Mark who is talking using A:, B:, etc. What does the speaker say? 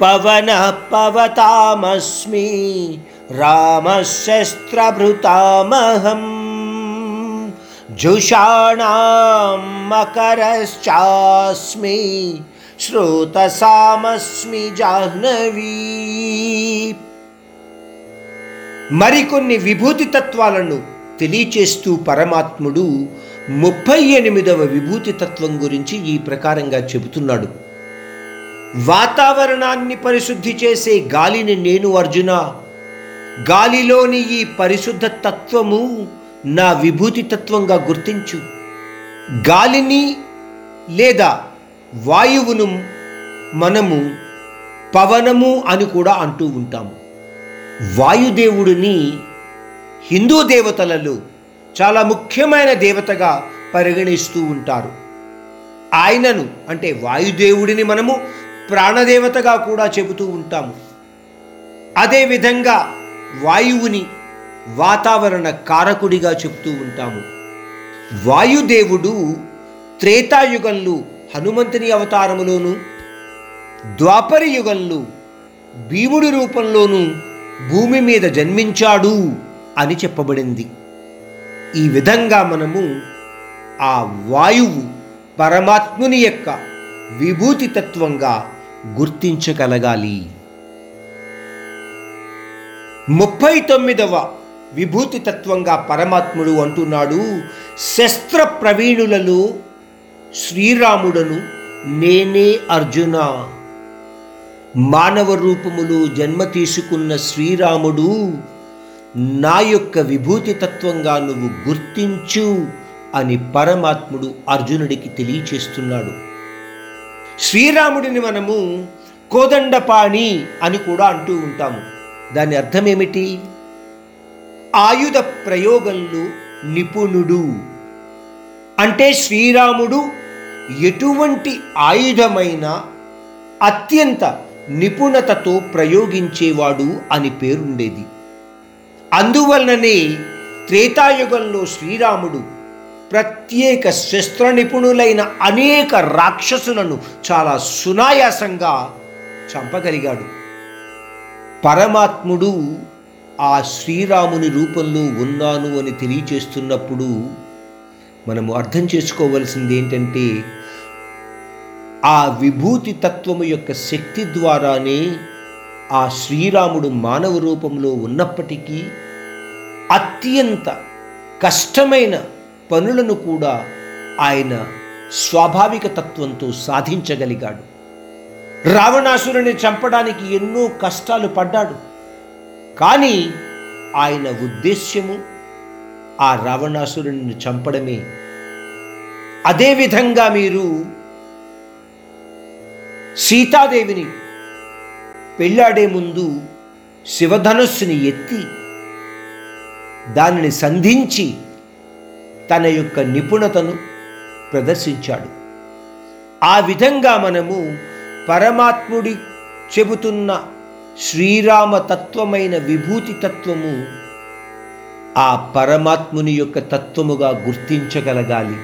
A: పవన పవతామస్మి రామశస్త్రభృతామహం జుషాణాం మకరశ్చాస్మి శ్రోతసామస్మి జాహ్నవీ. మరికొన్ని విభూతి తత్వాలను తెలియచేస్తూ పరమాత్ముడు ముప్పై ఎనిమిదవ విభూతి తత్వం గురించి ఈ ప్రకారంగా చెబుతున్నాడు. వాతావరణాన్ని పరిశుద్ధి చేసే గాలిని నేను అర్జున. గాలిలోని ఈ పరిశుద్ధ తత్వము నా విభూతి తత్వంగా గుర్తించు. గాలిని లేదా వాయువును మనము పవనము అని కూడా అంటూ ఉంటాము. వాయుదేవుడిని హిందూ దేవతలలో చాలా ముఖ్యమైన దేవతగా పరిగణిస్తూ ఉంటారు. ఆయనను అంటే వాయుదేవుడిని మనము ప్రాణదేవతగా కూడా చెబుతూ ఉంటాము. అదేవిధంగా వాయువుని వాతావరణ కారకుడిగా చెప్తూ ఉంటాము. వాయుదేవుడు త్రేతాయుగంలో హనుమంతుని అవతారములోను ద్వాపర యుగంలో భీముడి రూపంలోనూ భూమి మీద జన్మించాడు అని చెప్పబడింది. ఈ విధంగా మనము ఆ వాయువు పరమాత్ముని యొక్క విభూతి తత్వంగా గుర్తించగలగాలి. ముప్పై తొమ్మిదవ విభూతి తత్వంగా పరమాత్ముడు అంటున్నాడు శస్త్ర ప్రవీణులలో శ్రీరాముడను నేనే అర్జున. మానవ రూపములో జన్మ తీసుకున్న శ్రీరాముడు నా యొక్క విభూతి తత్వంగా నువ్వు గుర్తించు అని పరమాత్ముడు అర్జునుడికి తెలియచేస్తున్నాడు. శ్రీరాముడిని మనము కోదండపాణి అని కూడా అంటూ ఉంటాము. దాని అర్థం ఏమిటి? ఆయుధ ప్రయోగంలో నిపుణుడు. అంటే శ్రీరాముడు ఎటువంటి ఆయుధమైన అత్యంత నిపుణతతో ప్రయోగించేవాడు అని పేరుండేది. అందువలననే త్రేతాయుగంలో శ్రీరాముడు ప్రత్యేక శస్త్ర నిపుణులైన అనేక రాక్షసులను చాలా సునాయాసంగా చంపగలిగాడు. పరమాత్ముడు ఆ శ్రీరాముని రూపంలో ఉన్నాను అని తెలియచేస్తున్నప్పుడు మనము అర్థం చేసుకోవలసింది ఏంటంటే ఆ విభూతి తత్వము యొక్క శక్తి ద్వారానే ఆ శ్రీరాముడు మానవ రూపంలో ఉన్నప్పటికీ అత్యంత కష్టమైన పనులను కూడా ఆయన స్వాభావిక తత్వంతో సాధించగలిగాడు. రావణాసురుని చంపడానికి ఎన్నో కష్టాలు పడ్డాడు. కానీ ఆయన ఉద్దేశ్యము ఆ రావణాసురుని చంపడమే. అదేవిధంగా మీరు సీతాదేవిని పెళ్ళాడే ముందు శివధనుస్సుని ఎత్తి దానిని సంధించి తన యొక్క నిపుణతను ప్రదర్శించాడు. ఆ విధంగా మనము పరమాత్ముడి చెబుతున్న శ్రీరామ తత్వమైన విభూతి తత్వము ఆ పరమాత్ముని యొక్క తత్వముగా గుర్తించగలగాలి.